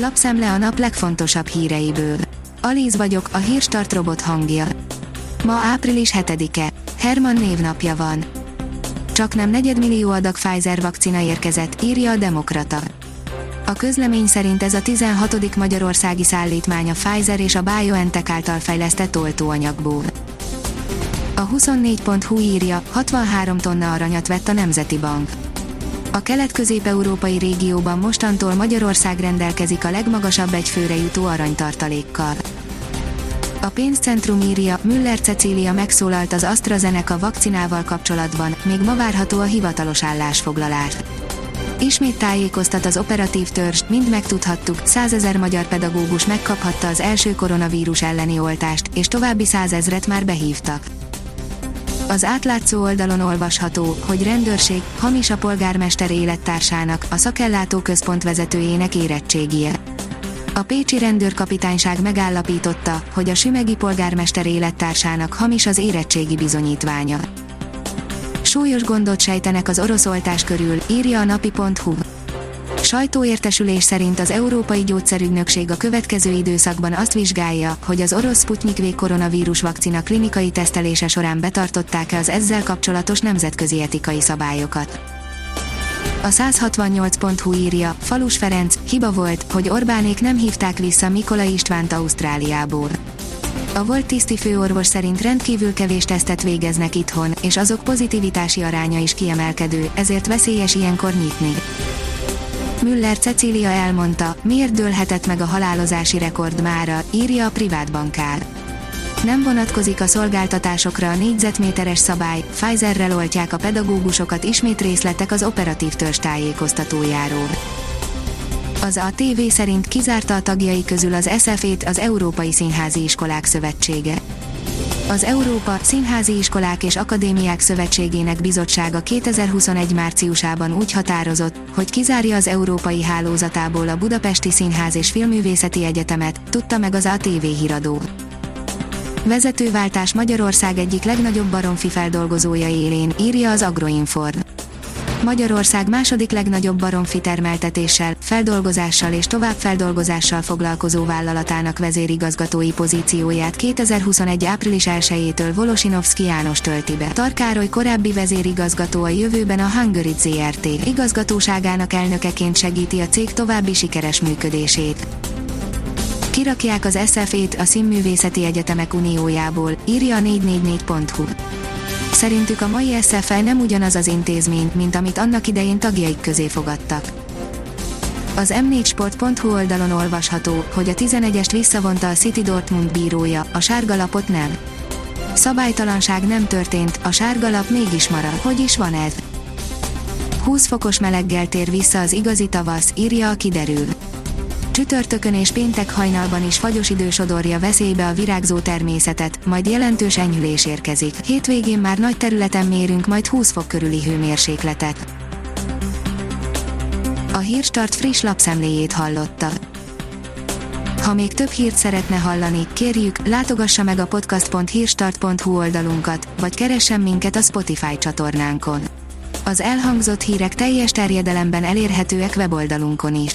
Lapszemle a nap legfontosabb híreiből. Alíz vagyok, a hírstart robot hangja. Ma április 7-e. Herman névnapja van. Csak nem negyedmillió adag Pfizer vakcina érkezett, írja a Demokrata. A közlemény szerint ez a 16. magyarországi szállítmány a Pfizer és a BioNTech által fejlesztett oltóanyagból. A 24.hu írja, 63 tonna aranyat vett a Nemzeti Bank. A kelet-közép-európai régióban mostantól Magyarország rendelkezik a legmagasabb egyfőre jutó aranytartalékkal. A pénzcentrum írja, Müller Cecília megszólalt az AstraZeneca vakcinával kapcsolatban, még ma várható a hivatalos állásfoglalás. Ismét tájékoztat az operatív törzs, mind megtudhattuk, százezer magyar pedagógus megkaphatta az első koronavírus elleni oltást, és további százezret már behívtak. Az átlátszó oldalon olvasható, hogy rendőrség, hamis a polgármester élettársának, a szakellátó központ vezetőjének érettségie. A Pécsi rendőrkapitányság megállapította, hogy a Sümegi polgármester élettársának hamis az érettségi bizonyítványa. Súlyos gondot sejtenek az orosz oltás körül, írja a napi.hu. Sajtóértesülés szerint az Európai Gyógyszerügynökség a következő időszakban azt vizsgálja, hogy az orosz Sputnik V koronavírus vakcina klinikai tesztelése során betartották-e az ezzel kapcsolatos nemzetközi etikai szabályokat. A 168.hu írja, Falus Ferenc, hiba volt, hogy Orbánék nem hívták vissza Mikola Istvánt Ausztráliából. A volt tiszti főorvos szerint rendkívül kevés tesztet végeznek itthon, és azok pozitivitási aránya is kiemelkedő, ezért veszélyes ilyenkor nyitni. Müller Cecília elmondta, miért dőlhetett meg a halálozási rekord mára, írja a privát bankár. Nem vonatkozik a szolgáltatásokra a négyzetméteres szabály, Pfizerrel oltják a pedagógusokat ismét részletek az operatív törzs tájékoztatójáról. Az ATV szerint kizárta a tagjai közül az SF-ét az Európai Színházi Iskolák Szövetsége. Az Európa Színházi Iskolák és Akadémiák Szövetségének bizottsága 2021 márciusában úgy határozott, hogy kizárja az európai hálózatából a Budapesti Színház és Filművészeti Egyetemet, tudta meg az ATV híradó. Vezetőváltás Magyarország egyik legnagyobb baromfi feldolgozója élén, írja az Agroinform. Magyarország második legnagyobb baromfi termeltetéssel, feldolgozással és továbbfeldolgozással foglalkozó vállalatának vezérigazgatói pozícióját 2021. április 1-től Volosinovski János tölti be. Tarkároly korábbi vezérigazgató a jövőben a Hungary ZRT igazgatóságának elnökeként segíti a cég további sikeres működését. Kirakják az SF-ét a Színművészeti Egyetemek Uniójából, írja a 444.hu. Szerintük a mai SFL nem ugyanaz az intézmény, mint amit annak idején tagjaik közé fogadtak. Az m4sport.hu oldalon olvasható, hogy a 11-est visszavonta a City Dortmund bírója, a sárga lapot nem. Szabálytalanság nem történt, a sárga lap mégis marad. Hogy is van ez? 20 fokos meleggel tér vissza az igazi tavasz, írja a kiderül csütörtökön és péntek hajnalban is fagyos idő sodorja veszélybe a virágzó természetet, majd jelentős enyhülés érkezik. Hétvégén már nagy területen mérünk majd 20 fok körüli hőmérsékletet. A Hírstart friss lapszemléjét hallotta. Ha még több hírt szeretne hallani, kérjük, látogassa meg a podcast.hírstart.hu oldalunkat, vagy keressen minket a Spotify csatornánkon. Az elhangzott hírek teljes terjedelemben elérhetőek weboldalunkon is.